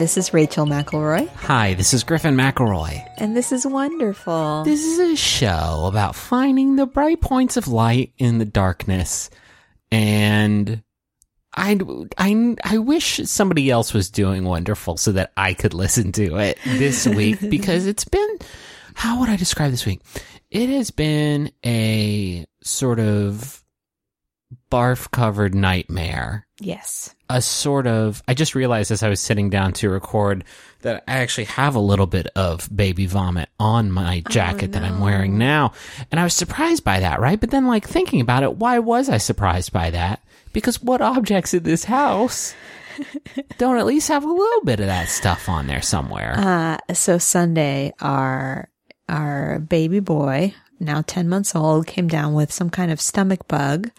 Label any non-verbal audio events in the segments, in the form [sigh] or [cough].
Hi, this is Rachel McElroy, Hi, this is Griffin McElroy. and this is wonderful. This is a show about finding the bright points of light in the darkness. And I, I, I wish somebody else was doing wonderful so that I could listen to it this [laughs] week because it's been, how would I describe this week? It has been a sort of barf covered nightmare yes. a sort of I just realized as I was sitting down to record that I actually have a little bit of baby vomit on my jacket that I'm wearing now. And I was surprised by that, right? But then like thinking about it, why was I surprised by that? Because what objects in this house [laughs] don't at least have a little bit of that stuff on there somewhere? Uh, so Sunday, our our baby boy, now ten months old, came down with some kind of stomach bug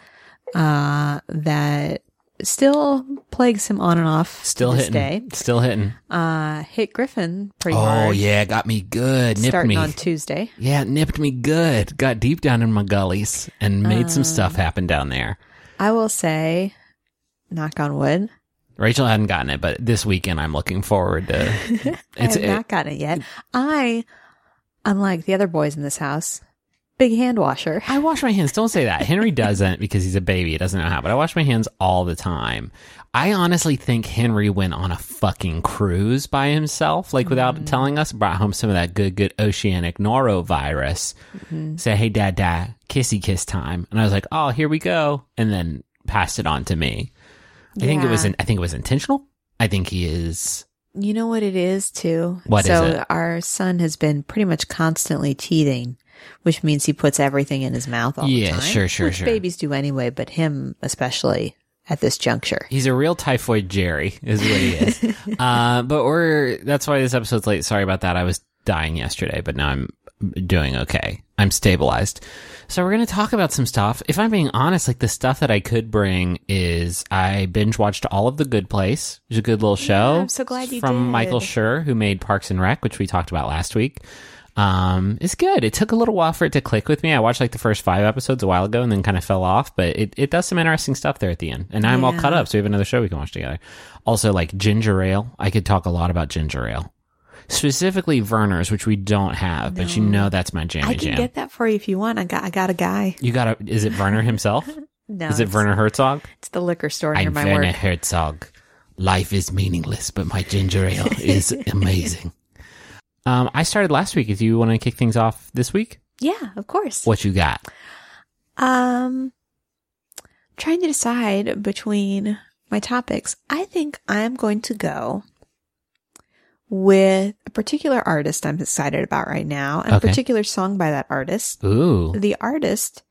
uh, that still plagues him on and off. Still to this hitting. Day. Still hitting. Uh, hit Griffin pretty Oh hard. yeah, got me good. Nipped starting me. on Tuesday. yeah, nipped me good. Got deep down in my gullies and made some stuff Um, happen down there. I will say, knock on wood, Rachel hadn't gotten it, but this weekend I'm looking forward to. [laughs] I It's have not gotten it yet. I, unlike the other boys in this house, big hand washer. I wash my hands. Don't say that. Henry [laughs] doesn't because he's a baby. He doesn't know how, but I wash my hands all the time. I honestly think Henry went on a fucking cruise by himself, like without mm. telling us, brought home some of that good, good oceanic norovirus. Mm-hmm. Say, hey, dad, dad, kissy kiss time. And I was like, oh, here we go. And then passed it on to me. I think it was, in, I think it was intentional. I think he is. You know what it is too? What is so it? our son has been pretty much constantly teething, which means he puts everything in his mouth all Yeah, the time. Yeah, sure, sure, which sure. babies do anyway, but him especially at this juncture. He's a real typhoid Jerry, is what he is. [laughs] uh, but we're that's why this episode's late. Sorry about that. I was dying yesterday, but now I'm doing okay. I'm stabilized. So we're gonna talk about some stuff. If I'm being honest, like the stuff that I could bring is I binge watched all of The Good Place, which is a good little show. I'm so glad you from did. Michael Schur, who made Parks and Rec, which we talked about last week. Um, it's good. It took a little while for it to click with me. I watched like the first five episodes a while ago and then kind of fell off, but it, it does some interesting stuff there at the end. And now I'm all caught up, so we have another show we can watch together. Also, like ginger ale. I could talk a lot about ginger ale. Specifically Vernors, which we don't have, but you know that's my jammy I can jam. get that for you if you want. I got I got a guy. you got a is it Werner himself? [laughs] No, is it Werner Herzog? It's the liquor store near I'm my Werner work. Herzog. Life is meaningless, but my ginger ale is [laughs] amazing. Um, I started last week. If you want to kick things off this week, Yeah, of course. what you got? Um, trying to decide between my topics. I think I'm going to go with a particular artist I'm excited about right now, and Okay. a particular song by that artist. Ooh, The artist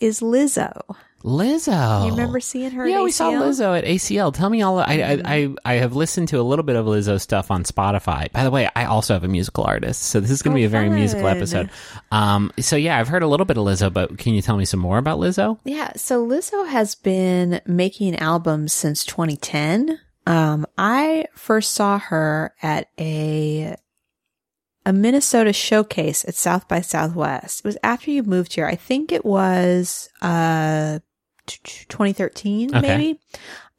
is Lizzo. Lizzo. You remember seeing her? Yeah, we saw Lizzo at ACL. Tell me all. I, Mm-hmm. I I I have listened to a little bit of Lizzo stuff on Spotify. By the way, I also have a musical artist, so this is going to Oh, be a very musical episode. Um, so yeah, I've heard a little bit of Lizzo, but can you tell me some more about Lizzo? Yeah, so Lizzo has been making albums since 2010. Um, I first saw her at a a Minnesota showcase at South by Southwest. It was after you moved here. I think it was uh 2013 Okay. maybe.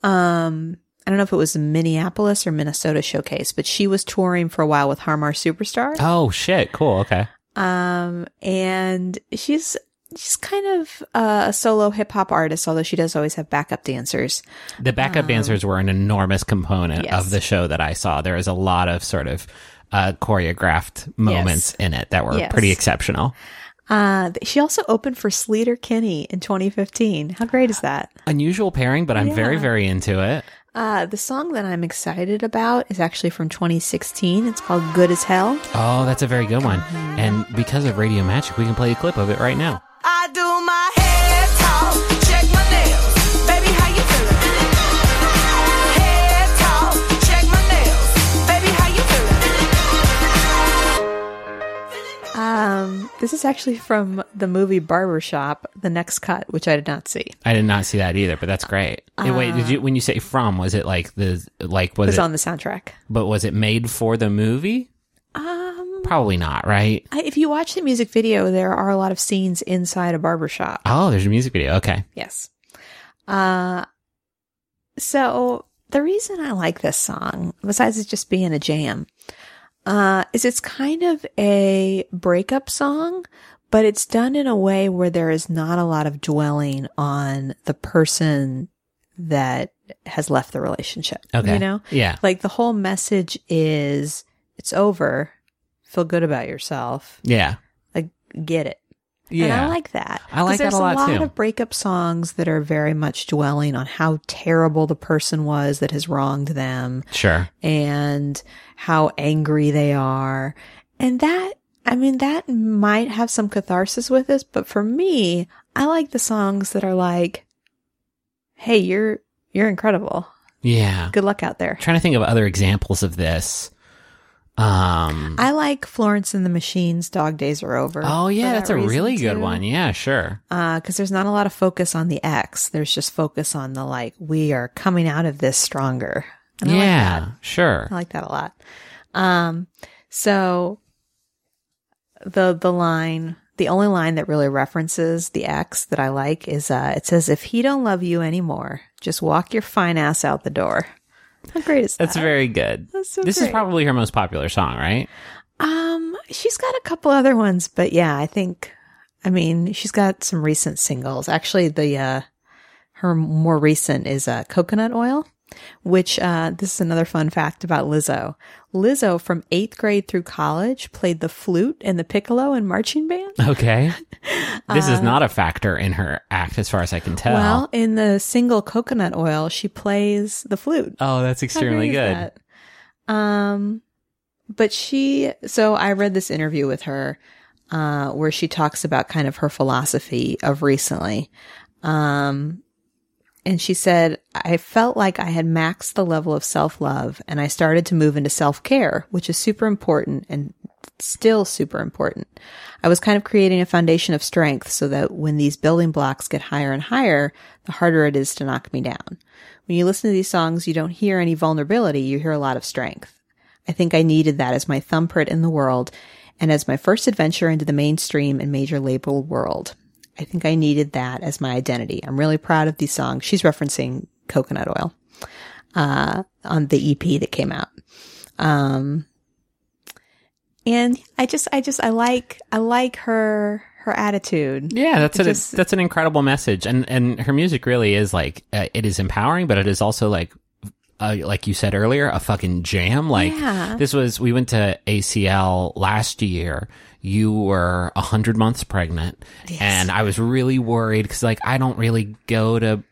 Um I don't know if it was Minneapolis or Minnesota showcase, but she was touring for a while with Har Mar Superstar. Oh shit, cool. Okay. Um, and she's she's kind of uh, a solo hip hop artist, although she does always have backup dancers. The backup dancers were an enormous component Um, Yes. of the show that I saw. There was a lot of sort of uh, choreographed moments in it that were Yes. pretty exceptional. Uh, she also opened for Sleater Kinney in 2015. How great is that? Unusual pairing, but I'm very, Yeah. very into it. Uh, the song that I'm excited about is actually from 2016. It's called Good as Hell. Oh, that's a very good one. Mm-hmm. And because of Radio Magic, we can play a clip of it right now. I do my this is actually from the movie Barbershop, The Next Cut, which I did not see. I did not see that either, but that's great. Hey, wait, did you when you say from, was it like the like It was, was it on the soundtrack. but was it made for the movie? Um, Probably not, right? I, if you watch the music video, there are a lot of scenes inside a barbershop. Oh, there's a music video. Okay. Yes. Uh, so the reason I like this song, besides it just being a jam, uh, is it's kind of a breakup song, but it's done in a way where there is not a lot of dwelling on the person that has left the relationship. Okay. You know? Yeah. Like the whole message is it's over. Feel good about yourself. Yeah. Like get it. Yeah. And I like that. I like that there's a lot, lot too. of breakup songs that are very much dwelling on how terrible the person was that has wronged them Sure. and how angry they are. And that, I mean, that might have some catharsis with us, but for me, I like the songs that are like, Hey, you're, you're incredible. Yeah. Good luck out there. trying to think of other examples of this. Um. I like Florence and the Machine's Dog Days Are Over. oh yeah, that's that a really good too. one. Yeah, sure. Uh, cause there's not a lot of focus on the X. There's just focus on the like, we are coming out of this stronger. And I like yeah, sure. I like that a lot. Um, so the, the line, the only line that really references the X that I like is, uh, it says, if he don't love you anymore, just walk your fine ass out the door. How great is that? That's very good. That's so this is probably her most popular song, right? Um, she's got a couple other ones, but yeah, I think, I mean, she's got some recent singles. Actually, the, uh, her more recent is, uh, Coconut Oil, which, uh, this is another fun fact about Lizzo. Lizzo from eighth grade through college played the flute and the piccolo in marching band. [laughs] Okay. [laughs] this is not a factor in her act, as far as I can tell. Uh, Well, in the single Coconut Oil, she plays the flute. oh, that's extremely good. that? Um, but she, so I read this interview with her, uh, where she talks about kind of her philosophy of recently. Um, and she said, I felt like I had maxed the level of self love and I started to move into self care, which is super important and still super important. I was kind of creating a foundation of strength so that when these building blocks get higher and higher, the harder it is to knock me down. When you listen to these songs, you don't hear any vulnerability, you hear a lot of strength. I think I needed that as my thumbprint in the world and as my first adventure into the mainstream and major label world. I think I needed that as my identity. I'm really proud of these songs. She's referencing coconut oil, uh, on the EP that came out. Um, and I just, I just, I like, I like her, her attitude. Yeah, that's It just- that's an incredible message, and and her music really is like uh, it is empowering, but it is also like. Uh, like you said earlier, a fucking jam. Like Yeah. this was, we went to ACL last year. You were a hundred months pregnant, and I was really worried because, like, I don't really go to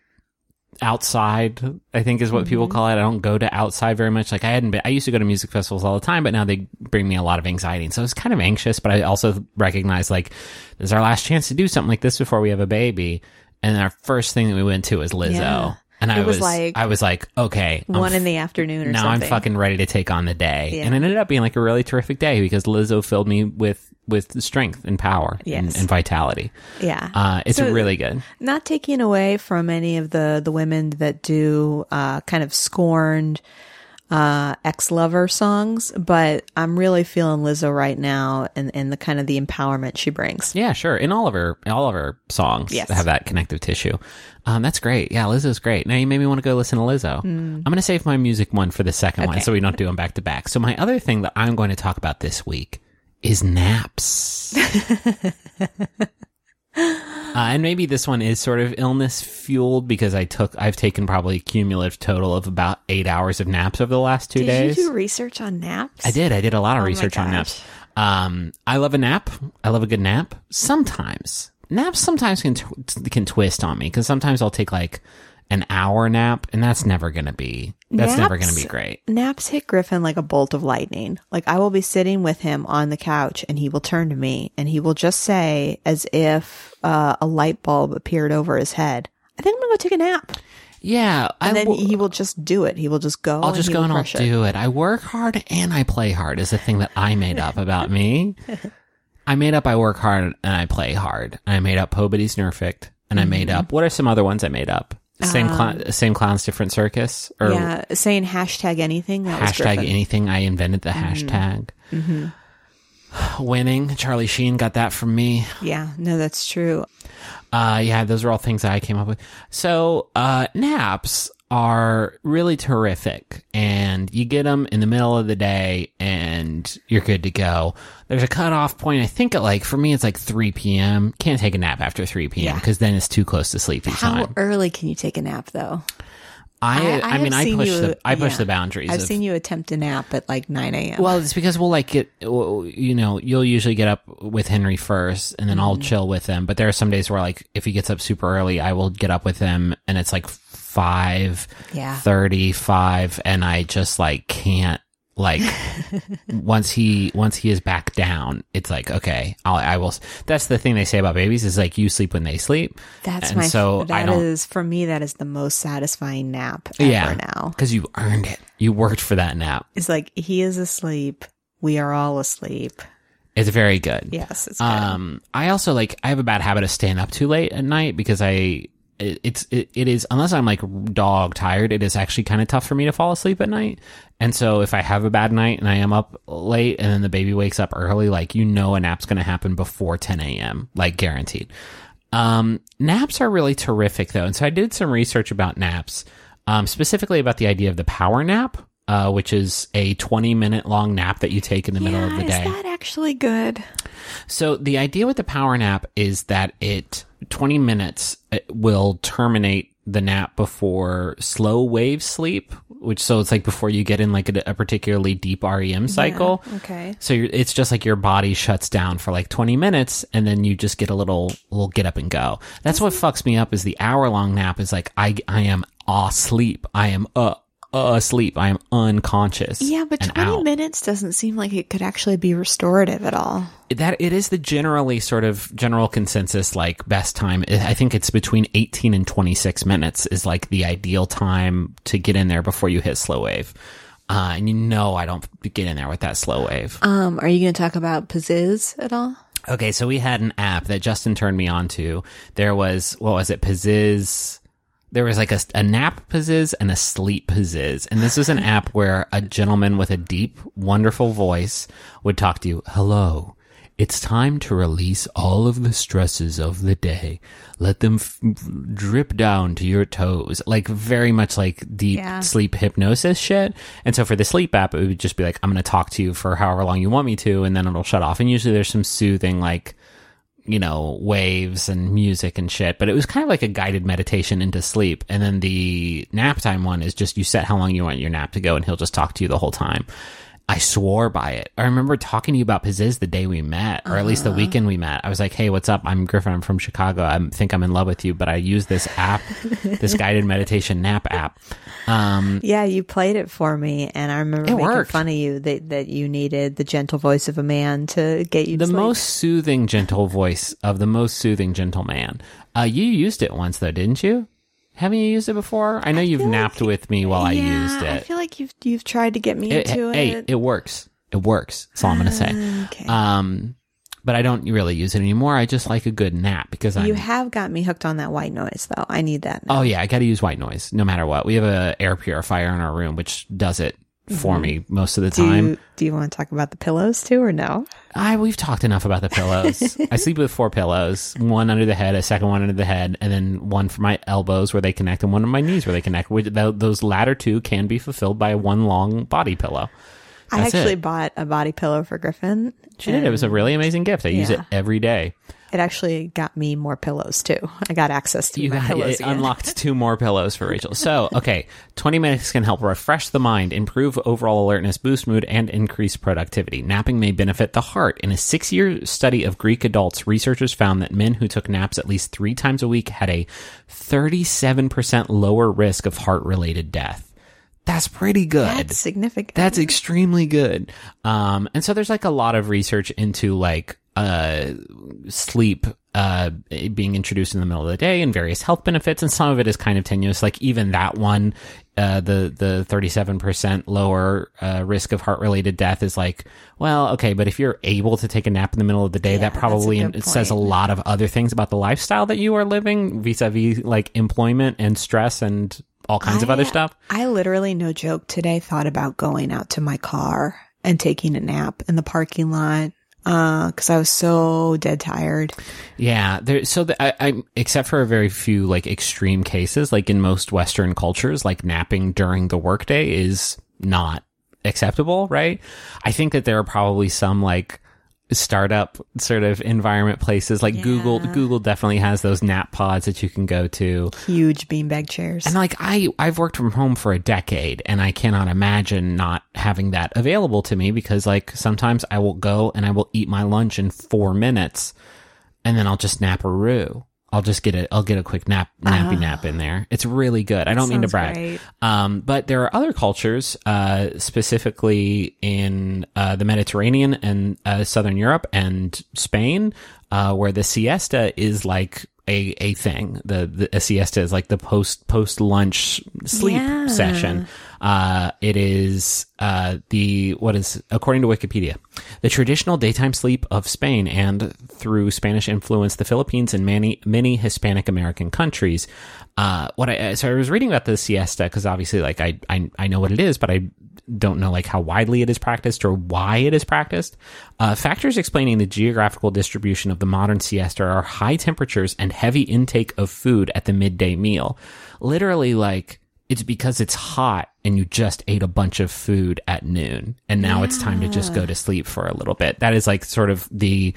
outside. I think is what people Mm-hmm. call it. I don't go to outside very much. Like I hadn't been. I used to go to music festivals all the time, but now they bring me a lot of anxiety, and so I was kind of anxious. But I also recognized like this is our last chance to do something like this before we have a baby. And our first thing that we went to was Lizzo, Yeah. And I It was was like I was like, okay, One in the afternoon or now something. I'm fucking ready to take on the day. Yeah. And it ended up being like a really terrific day because Lizzo filled me with with strength and power and, and vitality. Yeah. Uh, it's So- really good. not taking away from any of the the women that do uh kind of scorned uh ex-lover songs but i'm really feeling lizzo right now and and the kind of the empowerment she brings Yeah, sure. In all of her, all of her songs Yes. have that connective tissue. Um, that's great. Yeah, Lizzo's great. Now you made me want to go listen to Lizzo. I'm going to save my music one for the second one, Hmm. So we don't do them back to back. So my other thing that I'm going to talk about this week is naps. [laughs] Uh, and maybe this one is sort of illness fueled because I took I've taken probably a cumulative total of about eight hours of naps over the last two did days. Did you do research on naps I did. I did a lot of Oh research on naps. Um, I love a nap. I love a good nap. Sometimes naps sometimes can tw- can twist on me because sometimes I'll take like an hour nap, and that's never gonna be that's never gonna be great. naps hit griffin like a bolt of lightning like i will be sitting with him on the couch and he will turn to me and he will just say as if uh, a light bulb appeared over his head i think i'm gonna go take a nap Yeah, and I then will- he will just do it he will just go I'll just go and I'll it. do it. I work hard and I play hard is the thing that I made up about me. [laughs] I made up I work hard and I play hard. I made up Pobody's Nerfect and I made Mm-hmm. up what are some other ones I made up? Same clown, same clowns, different circus, or Um, yeah, saying hashtag anything. That hashtag. Mm-hmm. anything. I invented the hashtag. [sighs] Winning, Charlie Sheen got that from me. Yeah, no, that's true. Uh, yeah, those are all things that I came up with. So, uh, naps are really terrific and you get them in the middle of the day and you're good to go. There's a cutoff point. I think at like, for me, it's like 3 p.m. Can't take a nap after 3 p.m. Yeah. because then it's too close to sleepy How time. How early can you take a nap though? I, I, have mean, I push you- the, I push yeah. the boundaries. I've of, seen you attempt a nap at like 9 a.m. Well, it's because we'll like get, you know, you'll usually get up with Henry first and then I'll Mm-hmm. chill with him. But there are some days where like, if he gets up super early, I will get up with him and it's like five Yeah. thirty-five, and I just like can't, like, [laughs] once he, once he is back down, it's like, okay, I'll, I will, that's the thing they say about babies is like, you sleep when they sleep. That's and my so That is for me. That is the most satisfying nap ever. Yeah. Now Cause you earned it. You worked for that nap. it's like he is asleep. We are all asleep. It's very good. Yes, it's good. Um, I also like I have a bad habit of staying up too late at night because I it, it's it, it is unless I'm like dog tired, it is actually kind of tough for me to fall asleep at night. And so if I have a bad night and I am up late and then the baby wakes up early, like you know a nap's going to happen before 10 a.m. like guaranteed. Um, naps are really terrific though, and so I did some research about naps, um, specifically about the idea of the power nap. Uh, which is a 20 minute long nap that you take in the middle of the is day. that actually good? So the idea with the power nap is that it 20 minutes uh, will terminate the nap before slow wave sleep, which so it's like before you get in like a, a particularly deep REM cycle. Okay. So you're, it's just like your body shuts down for like 20 minutes and then you just get a little, little get up and go. That's what fucks me up is the hour long nap is like, I, I am asleep. I am, uh, asleep. I am unconscious. Yeah, but 20 out. minutes doesn't seem like it could actually be restorative at all. that it is the generally sort of general consensus like best time i think it's between 18 and 26 minutes is like the ideal time to get in there before you hit slow wave uh, and you know i don't get in there with that slow wave Um, are you going to talk about Pzizz at all? okay so we had an app that justin turned me on to there was what was it pzizz there was like a, a nap pzizz and a sleep pzizz. And this is an app where a gentleman with a deep, wonderful voice would talk to you. Hello. It's time to release all of the stresses of the day. Let them f- drip down to your toes. Like very much like deep Yeah. sleep hypnosis shit. And so for the sleep app, it would just be like, I'm going to talk to you for however long you want me to. And then it'll shut off. And usually there's some soothing, like, you know, waves and music and shit, but it was kind of like a guided meditation into sleep. And then the nap time one is just you set how long you want your nap to go and he'll just talk to you the whole time. I swore by it. I remember talking to you about Pzizz the day we met, or at least the weekend we met. I was like, "Hey, what's up? I'm Griffin. I'm from Chicago. I think I'm in love with you, but I use this app, [laughs] this guided meditation nap app. Um, Yeah, you played it for me, and I remember making worked. fun of you that, that you needed the gentle voice of a man to get you the sleep. most soothing, gentle voice of the most soothing gentleman. Uh, you used it once though, didn't you? Haven't you used it before? I know you've feel napped with me while I yeah, used I feel like you've you've tried to get me It- into hey, it. Hey, it works. It works. That's all I'm gonna say. okay. Um, but I don't really use it anymore. I just like a good nap because I'm. you have got me hooked on that white noise, though. I need that. Now. oh yeah, I got to use white noise no matter what. We have a air purifier in our room which does it for me most of the Mm-hmm. do time. you do you want to talk about the pillows too, or no? I we've talked enough about the pillows. [laughs] I sleep with four pillows, one under the head, a second one under the head, and then one for my elbows where they connect, and one on my knees where they connect. Which, th- those latter two can be fulfilled by one long body pillow. I That's actually it. bought a body pillow for Griffin. She did. It was a really amazing gift. I use it every day. It actually got me more pillows too. I got access to You my got pillows it again. unlocked [laughs] two more pillows for Rachel. So, okay, 20 minutes can help refresh the mind, improve overall alertness, boost mood, and increase productivity. Napping may benefit the heart. In a six year study of Greek adults, researchers found that men who took naps at least three times a week had a 37% lower risk of heart related death. That's pretty good. That's significant. That's extremely good. Um, and so there's like a lot of research into like, uh, sleep, uh, being introduced in the middle of the day and various health benefits. And some of it is kind of tenuous. Like even that one, uh, the, the 37% lower, uh, risk of heart related death is like, well, okay, but if you're able to take a nap in the middle of the day, Yeah, that a probably it says a lot of other things about the lifestyle that you are living vis-a-vis like employment and stress and all kinds of other stuff. I literally, no joke, today thought about going out to my car and taking a nap in the parking lot uh, because I was so dead tired. Yeah, there. So the, I, I, except for a very few like extreme cases, like in most Western cultures, like napping during the workday is not acceptable, right? I think that there are probably some like startup sort of environment places, like Google. Google definitely has those nap pods that you can go to. Huge beanbag chairs. And like I, I've worked from home for a decade, and I cannot imagine not having that available to me because like sometimes I will go and I will eat my lunch in four minutes, and then I'll just nap a roo. I'll just get a, I'll get a quick nap, nappy nap in there. It's really good. I don't mean to brag. Um, but there are other cultures, uh, specifically in uh, the Mediterranean and uh, Southern Europe and Spain, uh, where the siesta is like a a thing. The, the a siesta is like the post post lunch sleep Yeah. session. Uh, it is uh, the what is according to Wikipedia, the traditional daytime sleep of Spain and through Spanish influence, the Philippines and many many Hispanic American countries. Uh, what I so I was reading about the siesta because obviously like I, I I know what it is, but I don't know like how widely it is practiced or why it is practiced. Uh, factors explaining the geographical distribution of the modern siesta are high temperatures and heavy intake of food at the midday meal. Literally, like it's because it's hot and you just ate a bunch of food at noon and now it's time to just go to sleep for a little bit. That is like sort of the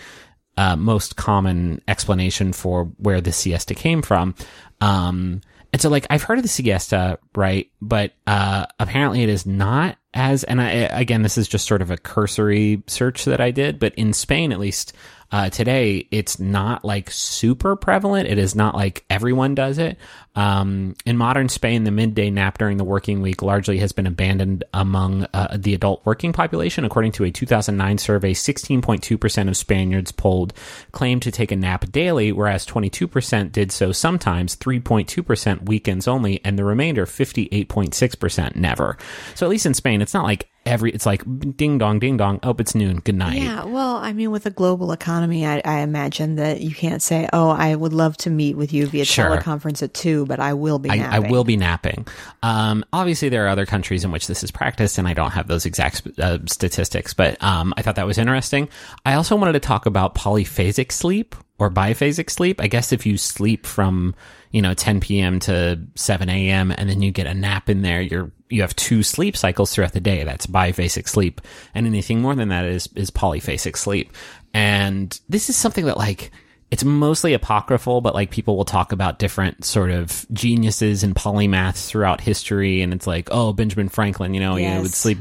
uh, most common explanation for where the siesta came from. Um, and so like I've heard of the siesta, right? But, uh, apparently it is not as, and I, again, this is just sort of a cursory search that I did, but in Spain, at least, uh, today, it's not like super prevalent. It is not like everyone does it. Um, in modern Spain, the midday nap during the working week largely has been abandoned among uh, the adult working population. According to a 2009 survey, 16.2% of Spaniards polled claimed to take a nap daily, whereas 22% did so sometimes, 3.2% weekends only, and the remainder, 58.6%, never. So at least in Spain, it's not like every, it's like ding dong, ding dong, oh, it's noon, good night. Yeah, well, I mean, with a global economy, I, I imagine that you can't say, "Oh, I would love to meet with you via Sure. teleconference at two, but I will be I, I napping." will be napping. Um, obviously, there are other countries in which this is practiced, and I don't have those exact uh, statistics, but um, I thought that was interesting. I also wanted to talk about polyphasic sleep or biphasic sleep. I guess if you sleep from you know 10 p.m. to 7 a.m. and then you get a nap in there, you're you have two sleep cycles throughout the day. That's biphasic sleep, and anything more than that is is polyphasic sleep. And this is something that like it's mostly apocryphal, but like people will talk about different sort of geniuses and polymaths throughout history. And it's like, oh, Benjamin Franklin, you know, you Yes. would sleep.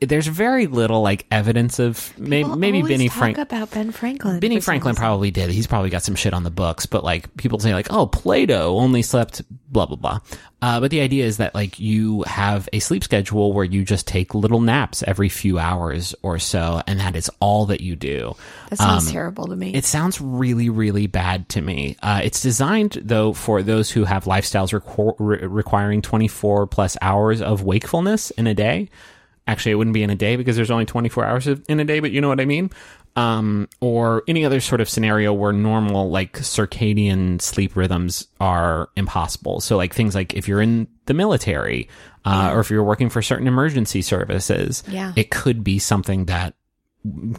There's very little like evidence of maybe, People maybe Benny talk Frank. about Ben Franklin. Benny Franklin probably did. He's probably got some shit on the books, but like people say like, oh, Plato only slept blah, blah, blah. Uh, but the idea is that like you have a sleep schedule where you just take little naps every few hours or so. And that is all that you do. That sounds Um, terrible to me. It sounds really, really bad to me. Uh, it's designed though for those who have lifestyles requ- re- requiring 24 plus hours of wakefulness in a day. Actually, it wouldn't be in a day because there's only 24 hours in a day, but you know what I mean? Um, or any other sort of scenario where normal, like circadian sleep rhythms are impossible. So like things like if you're in the military, uh, or if you're working for certain emergency services, Yeah. it could be something that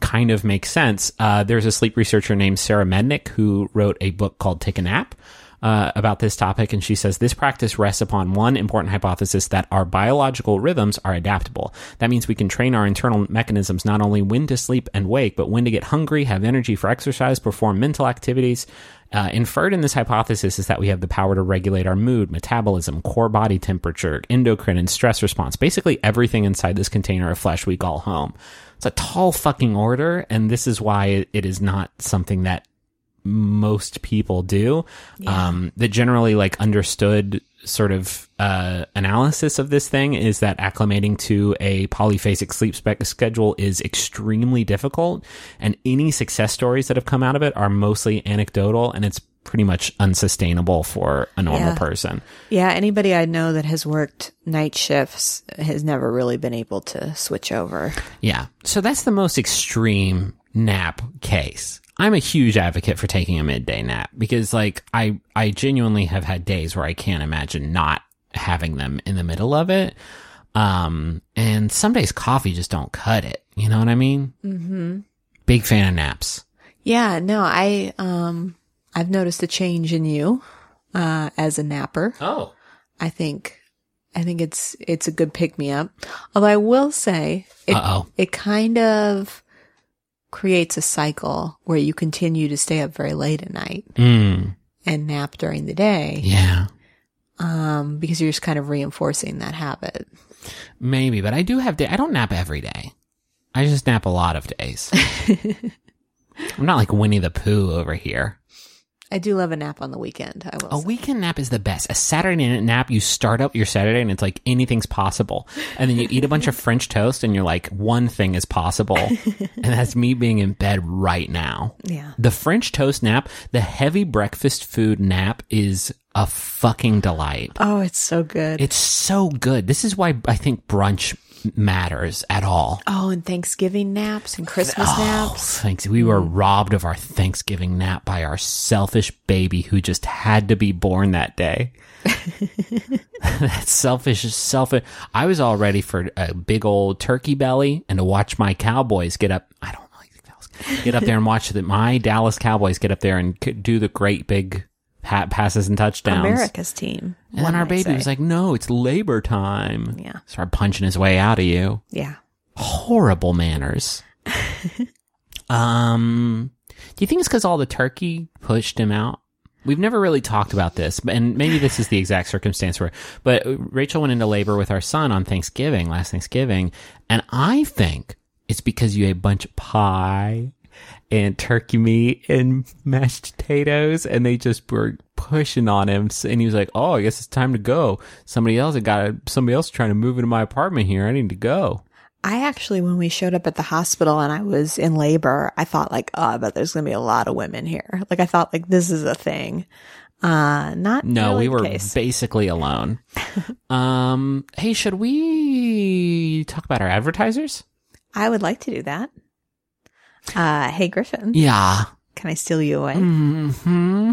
kind of makes sense. Uh, there's a sleep researcher named Sarah Mednick who wrote a book called Take a Nap. Uh, about this topic, and she says this practice rests upon one important hypothesis that our biological rhythms are adaptable. That means we can train our internal mechanisms not only when to sleep and wake, but when to get hungry, have energy for exercise, perform mental activities. Uh, inferred in this hypothesis is that we have the power to regulate our mood, metabolism, core body temperature, endocrine, and stress response. Basically, everything inside this container of flesh we call home. It's a tall fucking order, and this is why it- is not something that most people do. Um, the generally like understood sort of uh, analysis of this thing is that acclimating to a polyphasic sleep spec schedule is extremely difficult, and any success stories that have come out of it are mostly anecdotal, and it's pretty much unsustainable for a normal Yeah. person. yeah, anybody I know that has worked night shifts has never really been able to switch over. Yeah. So that's the most extreme nap case. I'm a huge advocate for taking a midday nap because like I I genuinely have had days where I can't imagine not having them in the middle of it. Um and some days coffee just don't cut it. You know what I mean? Mhm. Big fan of naps. Yeah, no, I um I've noticed a change in you uh as a napper. Oh. I think I think it's it's a good pick me up. Although I will say it Uh-oh. it kind of creates a cycle where you continue to stay up very late at night Mm. and nap during the day Yeah. um because you're just kind of reinforcing that habit. Maybe, but I do have day. I don't nap every day. I just nap a lot of days. [laughs] I'm not like Winnie the Pooh over here. I do love a nap on the weekend. I will. A say. weekend nap is the best. A Saturday night nap, you start up your Saturday and it's like anything's possible. And then you eat a bunch of French toast and you're like, one thing is possible. [laughs] and that's me being in bed right now. Yeah. The French toast nap, the heavy breakfast food nap is a fucking delight. Oh, it's so good. It's so good. This is why I think brunch matters at all. oh, and Thanksgiving naps and Christmas Oh, naps. thanks. We were robbed of our Thanksgiving nap by our selfish baby who just had to be born that day. [laughs] that selfish, selfish. I was all ready for a big old turkey belly and to watch my Cowboys get up. I don't like the Cowboys. Get up there and watch the, my Dallas Cowboys get up there and do the great big pat passes and touchdowns. America's team. And then our baby say. was like, "No, it's labor time." Yeah. Started punching his way out of you yeah. horrible manners. [laughs] um, do you think it's because all the turkey pushed him out? We've never really talked about this, but- and maybe this is the exact circumstance where, but Rachel went into labor with our son on Thanksgiving, last Thanksgiving, and I think it's because you ate a bunch of pie and turkey meat and [laughs] mashed potatoes, and they just were pushing on him, and he was like, "Oh, I guess it's time to go." Somebody else had got somebody else trying to move into my apartment here. I need to go. I actually, when we showed up at the hospital and I was in labor, I thought like, oh, but there's going to be a lot of women here. [laughs] Like I thought like this is a thing. Uh, not No, really we were basically alone. [laughs] um, hey, should we talk about our advertisers? I would like to do that. Uh, hey Griffin, Yeah. can I steal you away? Mm-hmm.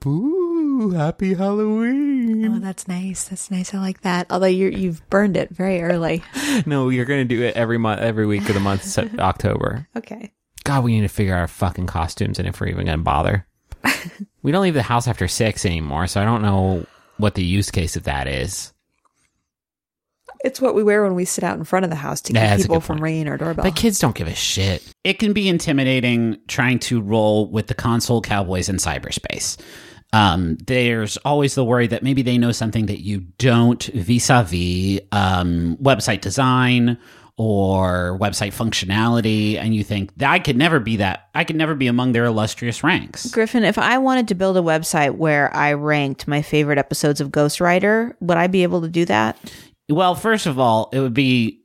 Boo, happy Halloween. Oh, that's nice. That's nice. I like that. Although you you've burned it very early. [laughs] No, you're gonna do it every month, every week of the month, [laughs] October. Okay. God, we need to figure out our fucking costumes and if we're even gonna bother. [laughs] we don't leave the house after six anymore, so I don't know what the use case of that is. It's what we wear when we sit out in front of the house to keep That's people from point. ringing our doorbell. But kids don't give a shit. it can be intimidating trying to roll with the console cowboys in cyberspace. Um, there's always the worry that maybe they know something that you don't vis-a-vis um, website design or website functionality, and you think that I could never be that. I could never be among their illustrious ranks. Griffin, if I wanted to build a website where I ranked my favorite episodes of Ghostwriter, would I be able to do that? Well, first of all, it would be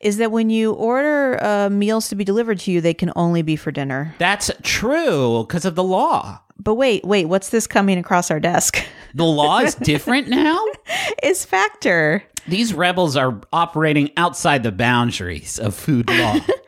Is that when you order uh, meals to be delivered to you, they can only be for dinner. That's true because of the law. But wait, wait, what's this coming across our desk? [laughs] The law is different now. [laughs] is Factor. These rebels are operating outside the boundaries of food law. [laughs]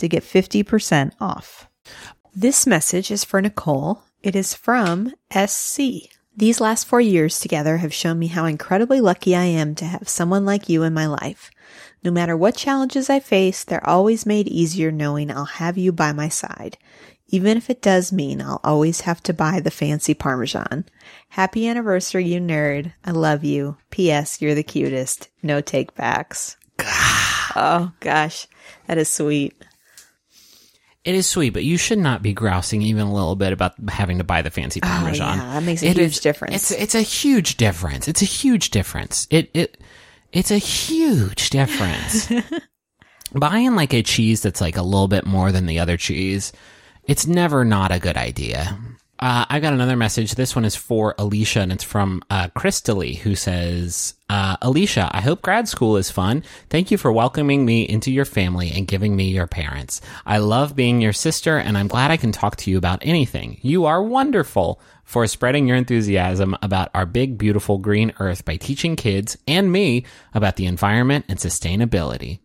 to get 50% off. This message is for Nicole. It is from SC. These last four years together have shown me how incredibly lucky I am to have someone like you in my life. No matter what challenges I face, they're always made easier knowing I'll have you by my side. Even if it does mean I'll always have to buy the fancy Parmesan. Happy anniversary, you nerd. I love you. P.S. You're the cutest. No take backs. oh, gosh. That is sweet. It is sweet, but you should not be grousing even a little bit about having to buy the fancy ah, parmesan. Oh, yeah, that makes a It huge is- difference. It's it's a huge difference. It's a huge difference. It it it's a huge difference. [laughs] Buying like a cheese that's like a little bit more than the other cheese, it's never not a good idea. Uh, I got another message. This one is for Alicia, and it's from uh, Crystalie, who says, uh, Alicia, I hope grad school is fun. Thank you for welcoming me into your family and giving me your parents. I love being your sister, and I'm glad I can talk to you about anything. You are wonderful for spreading your enthusiasm about our big, beautiful green earth by teaching kids and me about the environment and sustainability.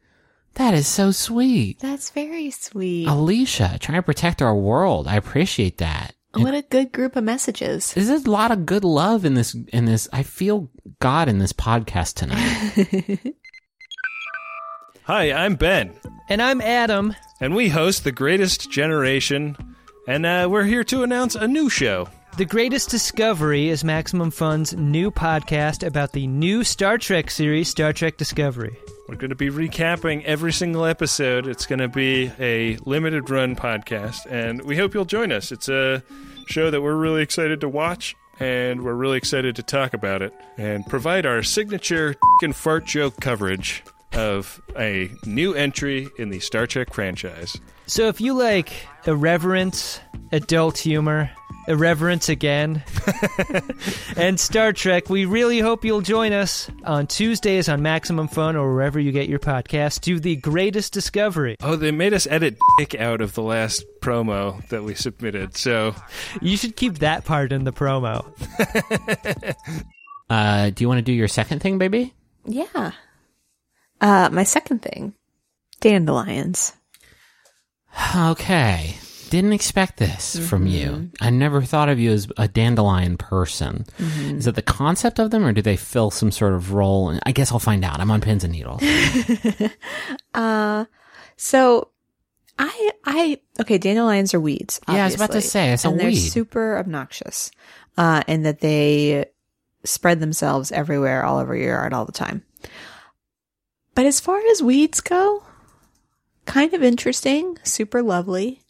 That is so sweet. That's very sweet. Alicia, trying to protect our world. I appreciate that. What a good group of messages. There's a lot of good love in this in this I feel God in this podcast tonight. [laughs] Hi, I'm Ben, And I'm Adam. and we host The Greatest Generation, and uh, we're here to announce a new show. The Greatest Discovery is Maximum Fun's new podcast about the new Star Trek series, Star Trek Discovery. We're going to be recapping every single episode. It's going to be a limited run podcast, and we hope you'll join us. It's a show that we're really excited to watch, and we're really excited to talk about it and provide our signature and fart joke coverage of a new entry in the Star Trek franchise. So if you like irreverence, adult humor, irreverence again, [laughs] and Star Trek, we really hope you'll join us on Tuesdays on Maximum Fun or wherever you get your podcast to The Greatest Discovery. Oh, they made us edit dick out of the last promo that we submitted, so You should keep that part in the promo. [laughs] uh, do you want to do your second thing, baby? Yeah. Uh, my second thing, dandelions. Okay. Didn't expect this from you. I never thought of you as a dandelion person. Is it the concept of them, or do they fill some sort of role? And I guess I'll find out. I'm on pins and needles. [laughs] Uh, so I, I, okay, dandelions are weeds. Yeah, I was about to say, it's a and they're weed. super obnoxious, uh, and that they spread themselves everywhere, all over your yard, all the time. But as far as weeds go, kind of interesting, super lovely.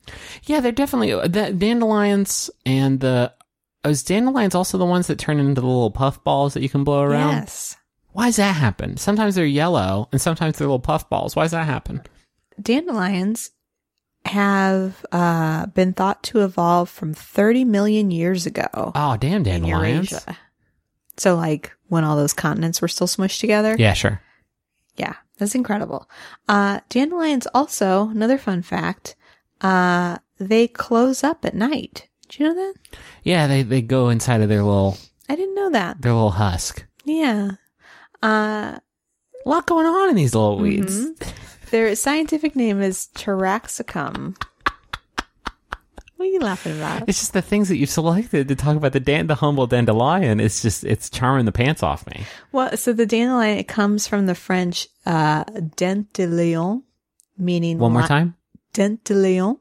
Yeah, they're definitely the dandelions and the. Is dandelions also the ones that turn into the little puff balls that you can blow around? Yes. Why does that happen? Sometimes they're yellow and sometimes they're little puff balls. Why does that happen? Dandelions have uh, been thought to evolve from 30 million years ago. Oh, damn dandelions. So, like when all those continents were still smushed together. Yeah, sure. Yeah, that's incredible. Uh, dandelions also, another fun fact, uh, they close up at night. Do you know that? Yeah, they, they go inside of their little I didn't know that. their little husk. Yeah. Uh, A lot going on in these little weeds. mhm. Their scientific name is Taraxacum. What are you laughing about? It's just the things that you've selected to talk about the dan- the humble dandelion. It's just it's charming the pants off me. Well, so the dandelion, it comes from the French, uh, dent de lion, meaning One more li- time. Dent de lion,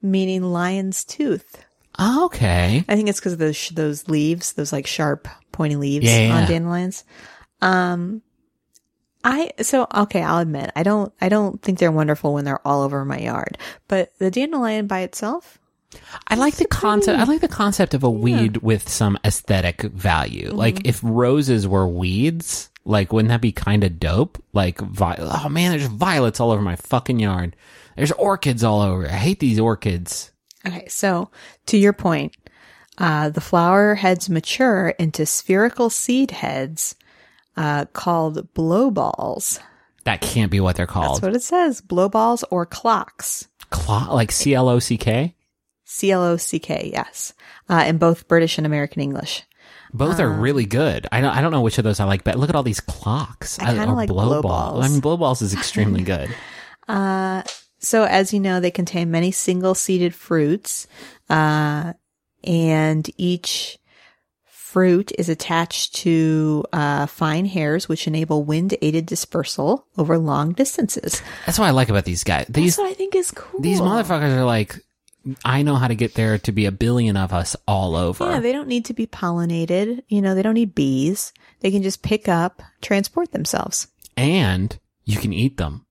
meaning lion's tooth. Okay. I think it's because of those sh- those leaves, those like sharp, pointy leaves Yeah, yeah, on yeah. dandelions. Um, I so okay. I'll admit I don't I don't think they're wonderful when they're all over my yard, but the dandelion by itself, I like the concept. I like the concept of a weed with some aesthetic value. Mm-hmm. Like if roses were weeds, like wouldn't that be kind of dope? Like vi- oh man, there's violets all over my fucking yard. There's orchids all over. I hate these orchids. Okay, so to your point, uh, the flower heads mature into spherical seed heads uh, called blowballs. That can't be what they're called. That's what it says. Blowballs or clocks. Clo- like C L O C K. C L O C K, yes. Uh, in both British and American English. Both Uh. are really good. I don't. I don't know which of those I like, but look at all these clocks. I kinda like blow blow. I mean, blowballs is extremely [laughs] good. Uh, so as you know, they contain many single seeded fruits, uh, and each fruit is attached to uh, fine hairs, which enable wind aided dispersal over long distances. That's what I like about these guys. These That's what I think is cool. these motherfuckers are like, I know how to get there to be a billion of us all over. Yeah, they don't need to be pollinated. You know, they don't need bees. They can just pick up, transport themselves. and you can eat them.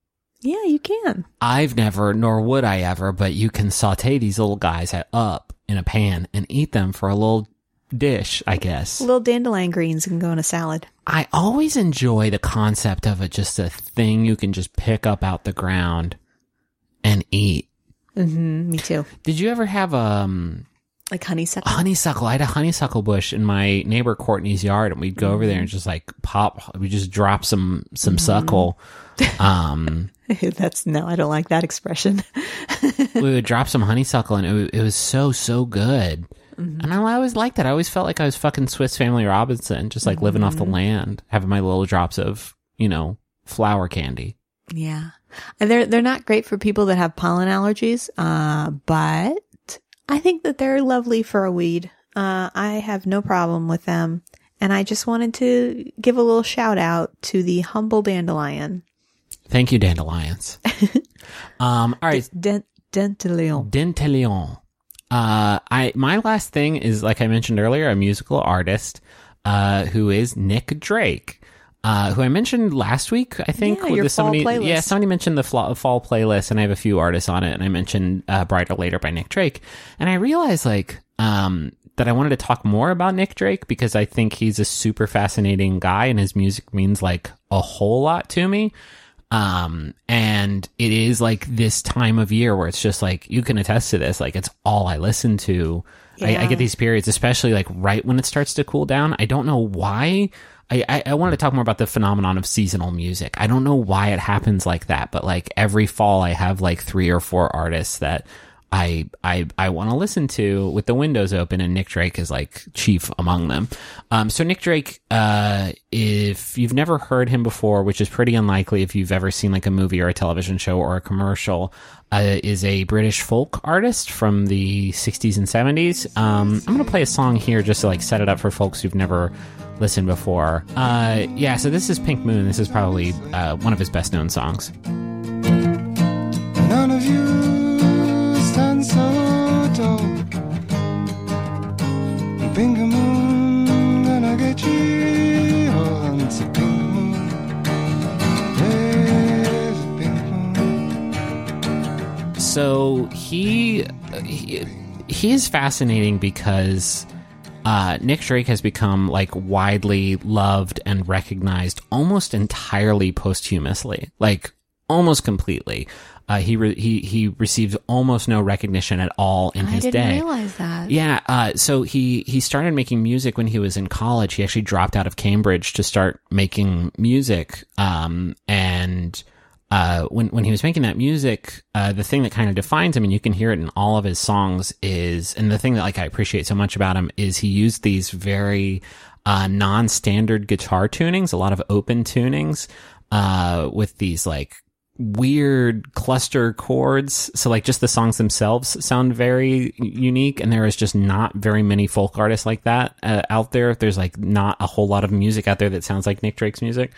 Yeah, you can. I've never, nor would I ever, but you can saute these little guys up in a pan and eat them for a little dish, I guess. Little dandelion greens can go in a salad. I always enjoy the concept of it just a thing you can just pick up out the ground and eat. hmm me too. Did you ever have um Like honeysuckle. honeysuckle? I had a honeysuckle bush in my neighbor Courtney's yard, and we'd go over there and just like pop. We just drop some some suckle. [laughs] Um, [laughs] That's no, I don't like that expression. [laughs] we would drop some honeysuckle, and it, it was so so good. And I always liked that. I always felt like I was fucking Swiss Family Robinson, just like living off the land, having my little drops of you know flower candy. Yeah. They're they're not great for people that have pollen allergies, uh, but I think that they're lovely for a weed. Uh, I have no problem with them. And I just wanted to give a little shout out to the humble dandelion. Thank you, dandelions. [laughs] um, all right, Dent Dentalion. Dentelion. Uh, I my last thing is like I mentioned earlier, a musical artist, uh, who is Nick Drake. Uh, who I mentioned last week, I think. Yeah, your with fall somebody, playlist. Yeah, somebody mentioned the fla- fall playlist, and I have a few artists on it. And I mentioned uh, "Bryter Layter" by Nick Drake, and I realized like um, that I wanted to talk more about Nick Drake because I think he's a super fascinating guy, and his music means like a whole lot to me. Um, and it is like this time of year where it's just like, you can attest to this. Like, it's all I listen to. I, I get these periods, especially like right when it starts to cool down. I don't know why. I, I, I wanted to talk more about the phenomenon of seasonal music. I don't know why it happens like that, but like every fall I have like three or four artists that I I I want to listen to with the windows open, and Nick Drake is like chief among them. Um, so Nick Drake, uh, if you've never heard him before, which is pretty unlikely if you've ever seen like a movie or a television show or a commercial, uh, is a British folk artist from the '60s and '70s. Um, I'm gonna play a song here just to like set it up for folks who've never listened before. Uh, yeah, so this is Pink Moon. This is probably uh, one of his best known songs. So he, he he is fascinating because uh, Nick Drake has become like widely loved and recognized almost entirely posthumously, like almost completely. Uh, he re- he he received almost no recognition at all in his day. I his didn't day. realize that. Yeah, uh, so he he started making music when he was in college. He actually dropped out of Cambridge to start making music. Um, and uh, when when he was making that music, uh, the thing that kind of defines him, and you can hear it in all of his songs, is and the thing that like I appreciate so much about him is he used these very uh, non-standard guitar tunings, a lot of open tunings, uh, with these like weird cluster chords. So like just the songs themselves sound very unique and there is just not very many folk artists like that uh, out there. There's like not a whole lot of music out there that sounds like Nick Drake's music.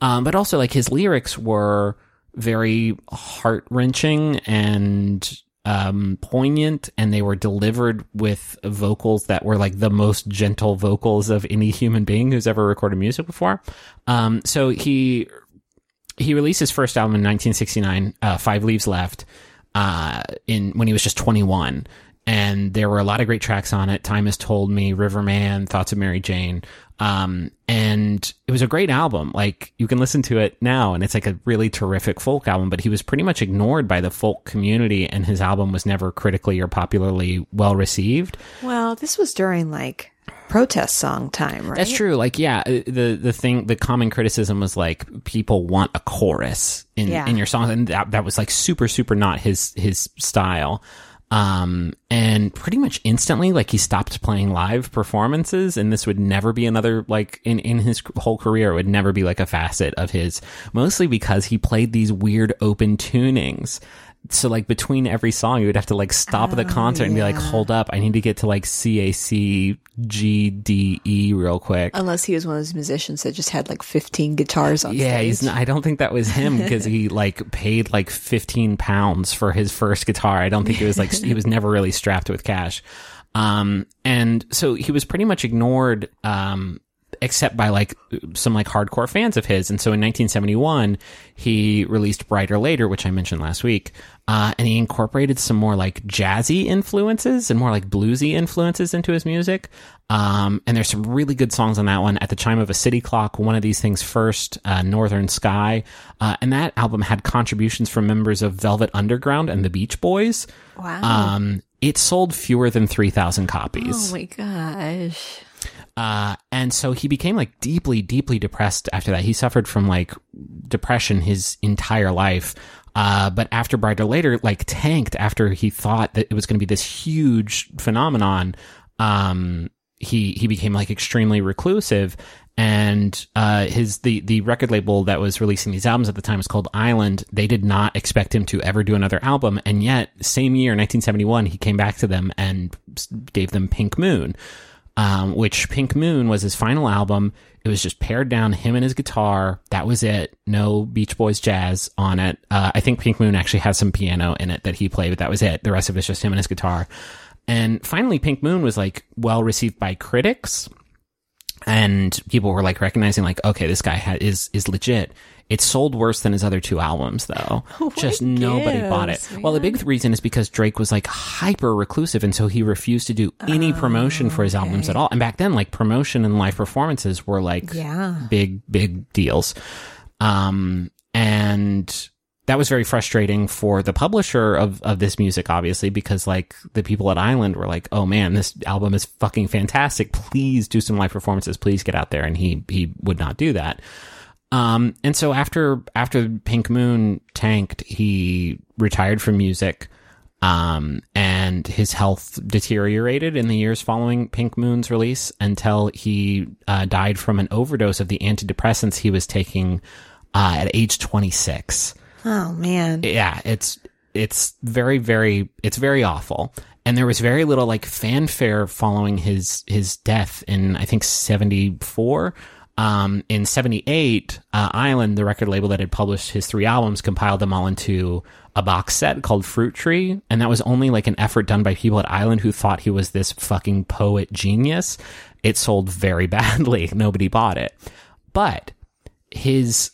Um, but also like his lyrics were very heart wrenching and um, poignant and they were delivered with vocals that were like the most gentle vocals of any human being who's ever recorded music before. Um, so he he released his first album in 1969, uh, Five Leaves Left, uh, in when he was just 21. And there were a lot of great tracks on it. Time has told me, Riverman, Thoughts of Mary Jane. Um, and it was a great album. Like you can listen to it now and it's like a really terrific folk album, but he was pretty much ignored by the folk community and his album was never critically or popularly well received. Well, this was during like protest song time, right? That's true. Like, yeah, uh, the the thing, the common criticism was like people want a chorus in Yeah. in your songs, and that that was like super super not his his style. Um, and pretty much instantly, like he stopped playing live performances, and this would never be another like in in his whole career. It would never be like a facet of his, mostly because he played these weird open tunings. So like between every song, you would have to like stop the concert and be like, "Hold up, I need to get to like C A C G D E real quick." Unless he was one of those musicians that just had like 15 guitars on Yeah, stage. he's not, I don't think that was him because he [laughs] like paid like 15 pounds for his first guitar. I don't think it was like, he was [laughs] never really strapped with cash. Um, and so he was pretty much ignored, um, except by like some like hardcore fans of his. And so in 1971, he released Bryter Layter, which I mentioned last week. Uh, and he incorporated some more like jazzy influences and more like bluesy influences into his music. Um, and there's some really good songs on that one. At the chime of a city clock, one of these things first, uh, Northern Sky. Uh, and that album had contributions from members of Velvet Underground and the Beach Boys. Wow. Um, it sold fewer than 3,000 copies. oh my gosh. Uh, and so he became like deeply, deeply depressed after that. He suffered from like depression his entire life. Uh, but after Bryter Layter, like tanked after he thought that it was going to be this huge phenomenon. Um, he, he became like extremely reclusive and, uh, his, the, the record label that was releasing these albums at the time was called Island. They did not expect him to ever do another album. And yet, same year, 1971, he came back to them and gave them Pink Moon um, which Pink Moon was his final album. It was just pared down, him and his guitar. That was it. No Beach Boys jazz on it. Uh, I think Pink Moon actually has some piano in it that he played, but that was it. The rest of it's just him and his guitar. And finally, Pink Moon was like well received by critics and people were like recognizing like okay this guy ha- is is legit it sold worse than his other two albums though [laughs] just nobody bought it gives, well the big reason is because drake was like hyper reclusive and so he refused to do any promotion for his albums at all and back then like promotion and live performances were like Yeah. big big deals um and that was very frustrating for the publisher of, of this music, obviously, because like the people at Island were like, "Oh man, this album is fucking fantastic! Please do some live performances. Please get out there." And he he would not do that. Um, and so after after Pink Moon tanked, he retired from music. Um, and his health deteriorated in the years following Pink Moon's release until he uh, died from an overdose of the antidepressants he was taking uh, at age 26 Oh man. yeah, it's it's very very it's very awful. And there was very little like fanfare following his his death in I think 74. Um, in 78, uh, Island, the record label that had published his three albums, compiled them all into a box set called Fruit Tree. And that was only like an effort done by people at Island who thought he was this fucking poet genius. It sold very [laughs] badly. Nobody bought it. But his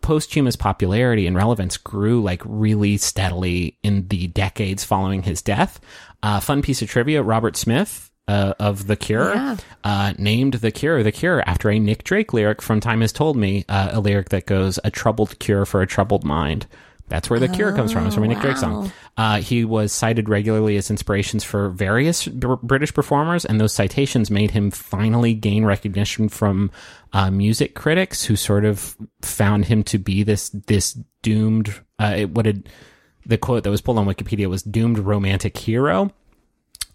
posthumous popularity and relevance grew like really steadily in the decades following his death. Uh, fun piece of trivia: Robert Smith uh, of The Cure Yeah. uh, named The Cure The Cure after a Nick Drake lyric from "Time Has Told Me," uh, a lyric that goes, "A troubled cure for a troubled mind." That's where the cure comes from. It's from a Nick Drake song. Uh, he was cited regularly as inspirations for various Br- British performers, and those citations made him finally gain recognition from uh, music critics, who sort of found him to be this this doomed. Uh, it- what did the quote that was pulled on Wikipedia was doomed romantic hero.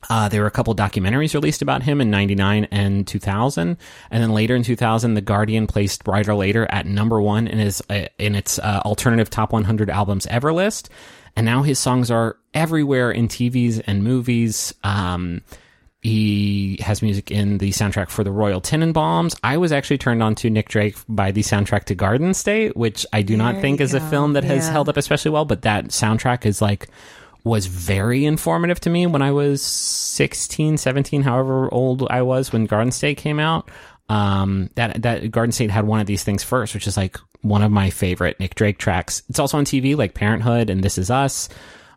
Uh, there were a couple documentaries released about him in 99 and 2000. And then later in 2000, The Guardian placed Bryter Layter at number one in his, uh, in its, uh, alternative top 100 albums ever list. And now his songs are everywhere in TVs and movies. Um, he has music in the soundtrack for the Royal Tenenbaums. I was actually turned on to Nick Drake by the soundtrack to Garden State, which I do not think is a film that has Yeah. held up especially well, but that soundtrack is like, was very informative to me when I was 16, 17, however old I was when Garden State came out. Um, that, that Garden State had one of these things first, which is like one of my favorite Nick Drake tracks. It's also on TV, like Parenthood and This Is Us.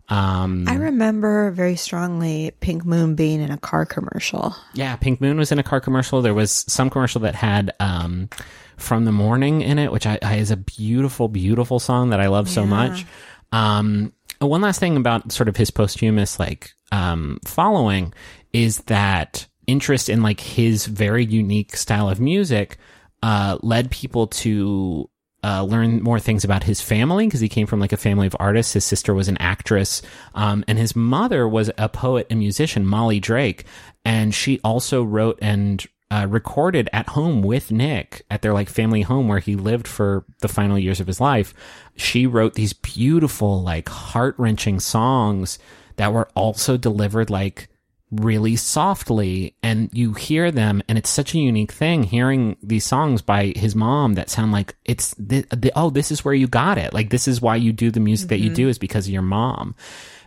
Um, I remember very strongly Pink Moon being in a car commercial. Yeah, Pink Moon was in a car commercial. There was some commercial that had um, "From the Morning" in it, which I, I is a beautiful, beautiful song that I love so much. Um, one last thing about sort of his posthumous like um, following is that interest in like his very unique style of music uh, led people to uh, learn more things about his family because he came from like a family of artists. His sister was an actress, um, and his mother was a poet and musician, Molly Drake, and she also wrote and uh, recorded at home with Nick at their like family home where he lived for the final years of his life. She wrote these beautiful, like heart wrenching songs that were also delivered like really softly. And you hear them and it's such a unique thing hearing these songs by his mom that sound like it's the, the, oh this is where you got it. Like this is why you do the music that you do is because of your mom.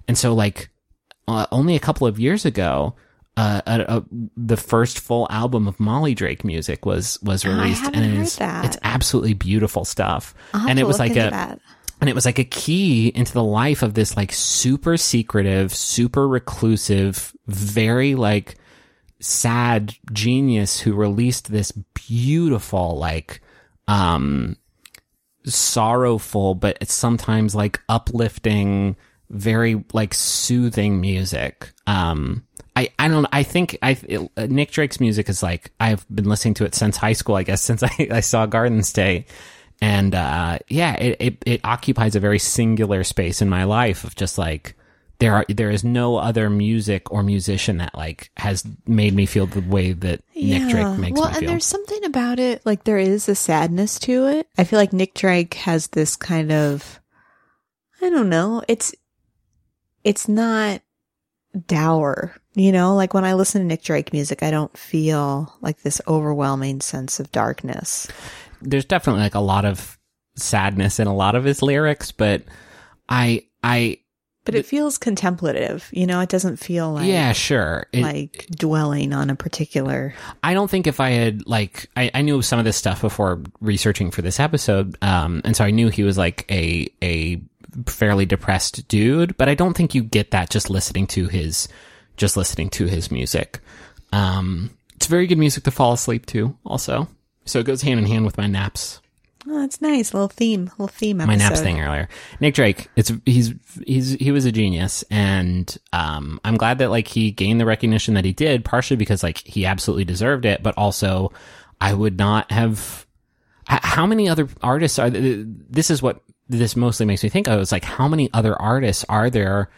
And so like uh, only a couple of years ago uh, uh, uh, the first full album of Molly Drake music was was released, and it is it's absolutely beautiful stuff. And it was like a that. and it was like a key into the life of this like super secretive, super reclusive, very like sad genius who released this beautiful like um sorrowful but it's sometimes like uplifting very like soothing music um I, I don't I think I it, uh, Nick Drake's music is like I've been listening to it since high school I guess [laughs] since I, I saw Garden State and uh yeah it, it it occupies a very singular space in my life of just like there are there is no other music or musician that like has made me feel the way that Nick Drake makes well, me feel. Well, and there's something about it, like there is a sadness to it. I feel like Nick Drake has this kind of, I don't know, it's, it's not dour, you know, like when I listen to Nick Drake music, I don't feel like this overwhelming sense of darkness. There's definitely like a lot of sadness in a lot of his lyrics, but I I But it feels contemplative, you know, it doesn't feel like, yeah, sure. It, like dwelling on a particular, I don't think if I had like I, I knew some of this stuff before researching for this episode, um, and so I knew he was like a a fairly depressed dude, but I don't think you get that just listening to his just listening to his music. Um, it's very good music to fall asleep to, also. So it goes hand in hand with my naps. oh, that's nice, little theme, little theme episode. my naps thing earlier. Nick Drake, it's he's he's he was a genius, and um, I'm glad that like he gained the recognition that he did, partially because like he absolutely deserved it, but also I would not have. How many other artists are? This is what this mostly makes me think of. Is like how many other artists are there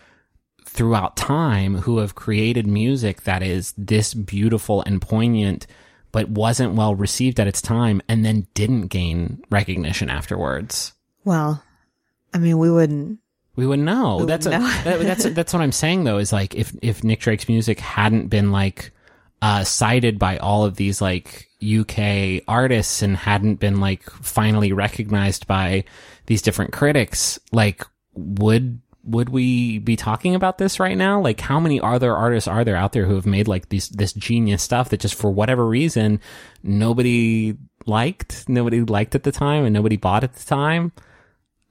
throughout time who have created music that is this beautiful and poignant but wasn't well received at its time and then didn't gain recognition afterwards Well, I mean, we wouldn't, we wouldn't know. We that's would a, know. that, that's that's what I'm saying though. Is like if if Nick Drake's music hadn't been like uh, cited by all of these like UK artists and hadn't been like finally recognized by these different critics, like would would we be talking about this right now? Like how many other artists are there out there who have made like these this genius stuff that just for whatever reason nobody liked, nobody liked at the time, and nobody bought at the time?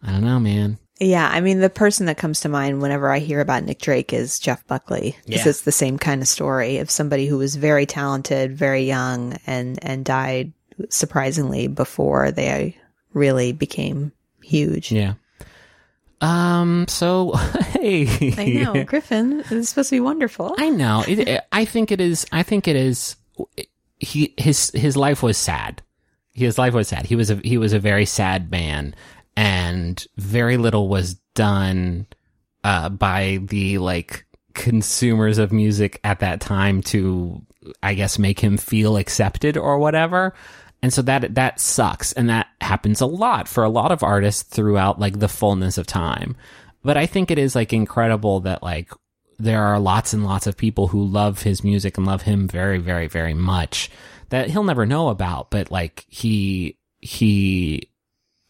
I don't know, man. Yeah, I mean, the person that comes to mind whenever I hear about Nick Drake is Jeff Buckley. Because Yeah. it's the same kind of story of somebody who was very talented, very young, and and died surprisingly before they really became huge. Yeah. Um. So, [laughs] hey. I know, [laughs] Griffin. It's supposed to be wonderful. I know. It- I think it is. I think it is. He his his life was sad. His life was sad. He was a he was a very sad man, and very little was done uh, by the like consumers of music at that time to, I guess, make him feel accepted or whatever. And so that that sucks, and that happens a lot for a lot of artists throughout like the fullness of time. But I think it is like incredible that like there are lots and lots of people who love his music and love him very, very, very much that he'll never know about. But like he, he,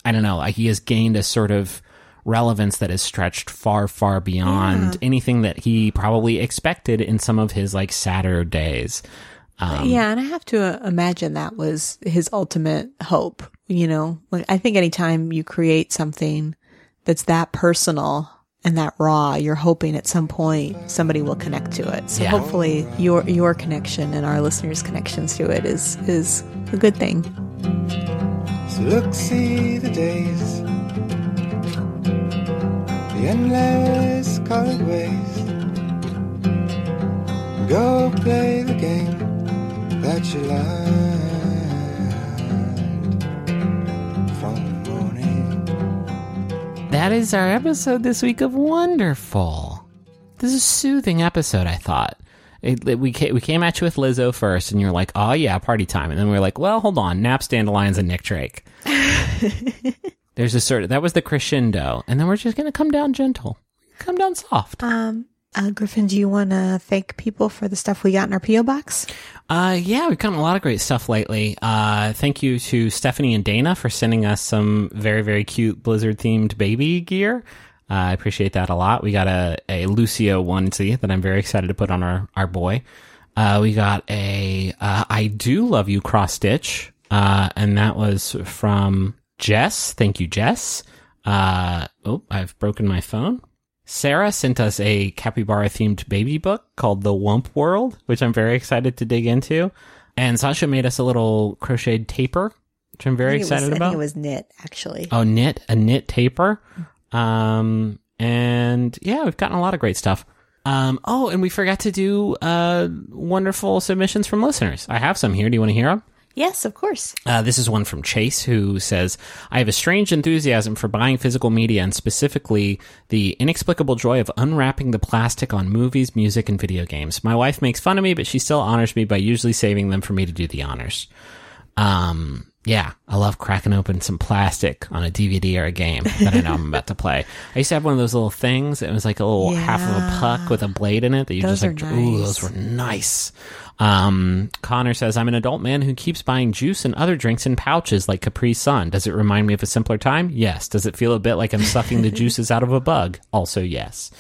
I don't know, like he has gained a sort of relevance that is stretched far, far beyond anything that he probably expected in some of his like sadder days. Um, yeah, and I have to uh, imagine that was his ultimate hope. You know, like I think anytime you create something that's that personal and that raw, you're hoping at some point somebody will connect to it. So Yeah. hopefully your your connection and our listeners' connections to it is is a good thing. So look, see the days, the endless colored ways. Go play the game that you liked from the morning. That is our episode this week of Wonderful. This is a soothing episode, I thought. It, it- we, came, we came at you with Lizzo first, and you're like, oh, yeah, party time. And then we were like, well, hold on. Naps, Dandelions, and Nick Drake. [laughs] There's a sort of, that was the crescendo. And then we're just going to come down gentle, come down soft. Um, uh, Griffin, do you want to thank people for the stuff we got in our PO box? Uh, yeah, we've gotten a lot of great stuff lately. Uh, thank you to Stephanie and Dana for sending us some very, very cute Blizzard themed baby gear. Uh, I appreciate that a lot. We got a, a Lucio onesie that I'm very excited to put on our, our boy. Uh, we got a, uh, I do love you cross stitch. And that was from Jess. Thank you, Jess. Oh, I've broken my phone. Sarah sent us a capybara themed baby book called The Wump World, which I'm very excited to dig into. And Sasha made us a little crocheted taper, which I'm very I think it was- excited I about. it was knit, actually. Oh, knit, a knit taper. Um, and yeah, we've gotten a lot of great stuff. Um, oh, and we forgot to do, uh, wonderful submissions from listeners. I have some here. Do you want to hear them? Yes, of course. Uh, this is one from Chase who says, I have a strange enthusiasm for buying physical media and specifically the inexplicable joy of unwrapping the plastic on movies, music, and video games. My wife makes fun of me, but she still honors me by usually saving them for me to do the honors. Um, yeah, I love cracking open some plastic on a DVD or a game that I know I'm about to play. I used to have one of those little things. It was like a little half of a puck with a blade in it that you Those just like, are ooh, those were nice. Um, Connor says, I'm an adult man who keeps buying juice and other drinks in pouches like Capri Sun. Does it remind me of a simpler time? Yes. Does it feel a bit like I'm sucking the [laughs] juices out of a bug? Also, yes.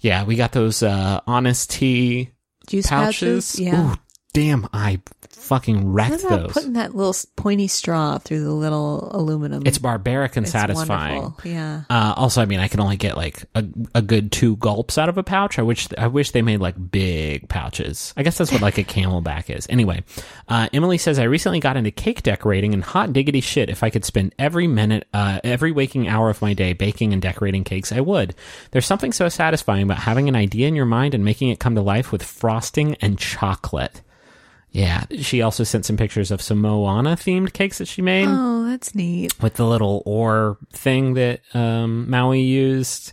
Yeah, we got those, uh, honest tea Juice pouches. pouches. Yeah. Ooh, damn, I fucking wrecked those. putting that little pointy straw through the little aluminum? It's barbaric and It's satisfying. wonderful. Yeah. Uh, also, I mean, I can only get like a, a good two gulps out of a pouch. I wish I wish they made like big pouches. I guess that's what like a [laughs] CamelBak is. Anyway, uh, Emily says I recently got into cake decorating and hot diggity shit. If I could spend every minute, uh, every waking hour of my day baking and decorating cakes, I would. There's something so satisfying about having an idea in your mind and making it come to life with frosting and chocolate. Yeah, she also sent some pictures of some Moana themed cakes that she made Oh, that's neat. with the little oar thing that um, Maui used.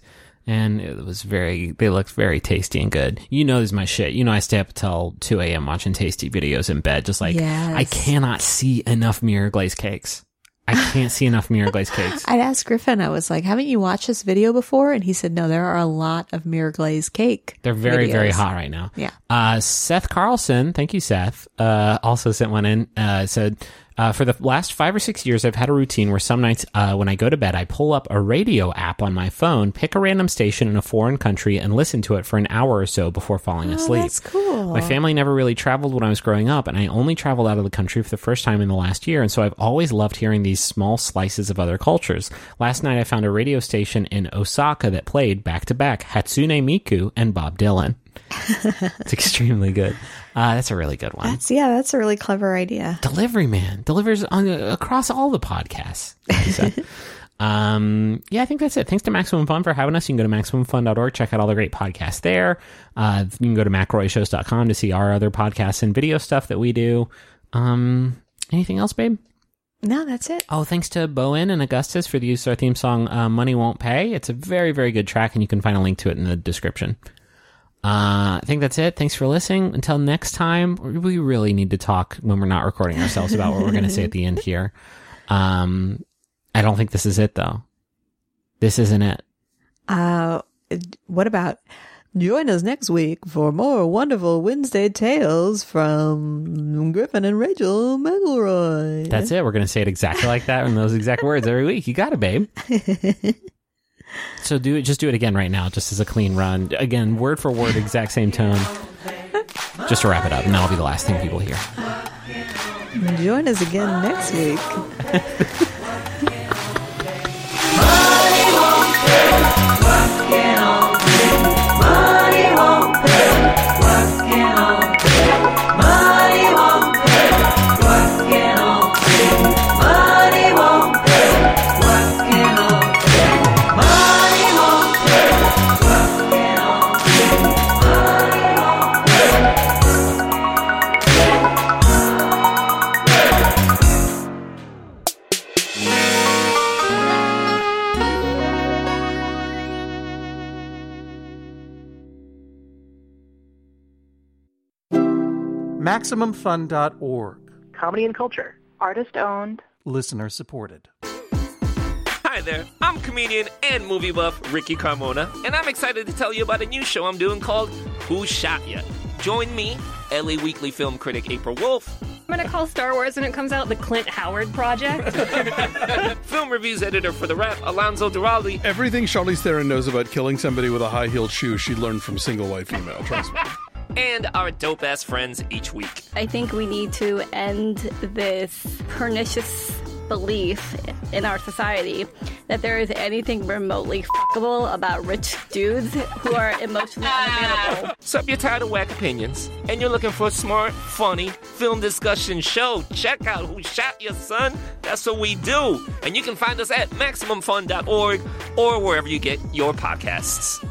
And it was very, they looked very tasty and good. You know, this is my shit. You know, I stay up till 2 a.m. watching tasty videos in bed. Just like, Yes. I cannot see enough mirror glaze cakes. I can't see enough mirror glaze cakes. I'd asked Griffin, I was like, haven't you watched this video before? And he said, no, there are a lot of mirror glaze cake. They're very, very hot right now. Yeah. Uh, Seth Carlson, thank you, Seth, uh, also sent one in, uh, said, uh, for the last five or six years, I've had a routine where some nights, uh, when I go to bed, I pull up a radio app on my phone, pick a random station in a foreign country, and listen to it for an hour or so before falling Oh, asleep. that's cool. My family never really traveled when I was growing up, and I only traveled out of the country for the first time in the last year, and so I've always loved hearing these small slices of other cultures. Last night, I found a radio station in Osaka that played back to back Hatsune Miku and Bob Dylan. [laughs] it's extremely good. Uh, that's a really good one. That's, yeah, that's a really clever idea. Delivery Man delivers on, across all the podcasts. like you said. [laughs] um, yeah, I think that's it. Thanks to Maximum Fun for having us. You can go to MaximumFun.org, check out all the great podcasts there. Uh, you can go to McElroyShows.com to see our other podcasts and video stuff that we do. Um, anything else, babe? No, that's it. Oh, thanks to Bo En and Augustus for the use of our theme song, uh, Money Won't Pay. It's a very, very good track, and you can find a link to it in the description. Uh, I think that's it. Thanks for listening. Until next time, we really need to talk when we're not recording ourselves about what we're going to say at the end here. Um, I don't think this is it, though. This isn't it. Uh, what about join us next week for more wonderful Wednesday tales from Griffin and Rachel McElroy? That's it. We're going to say it exactly like that in those exact words every week. You got it, babe. [laughs] so do it. Just do it again right now, just as a clean run. Again, word for word, exact same tone. Just to wrap it up, and that'll be the last thing people hear. Join us again next week. [laughs] MaximumFun.org. Comedy and culture. Artist owned. Listener supported. Hi there, I'm comedian and movie buff Ricky Carmona, and I'm excited to tell you about a new show I'm doing called Who Shot Ya? Join me, LA Weekly film critic April Wolfe, I'm gonna call Star Wars when it comes out the Clint Howard Project. [laughs] film reviews editor for The Rap Alonso Duralde, Everything Charlize Theron knows about killing somebody with a high heeled shoe, she learned from single white female. Trust me. And our dope ass friends each week. I think we need to end this pernicious belief in our society that there is anything remotely fuckable about rich dudes who are emotionally ah. unavailable. So if you're tired of whack opinions and you're looking for a smart, funny film discussion show, check out Who Shot Your Son. That's what we do. And you can find us at MaximumFun.org or wherever you get your podcasts.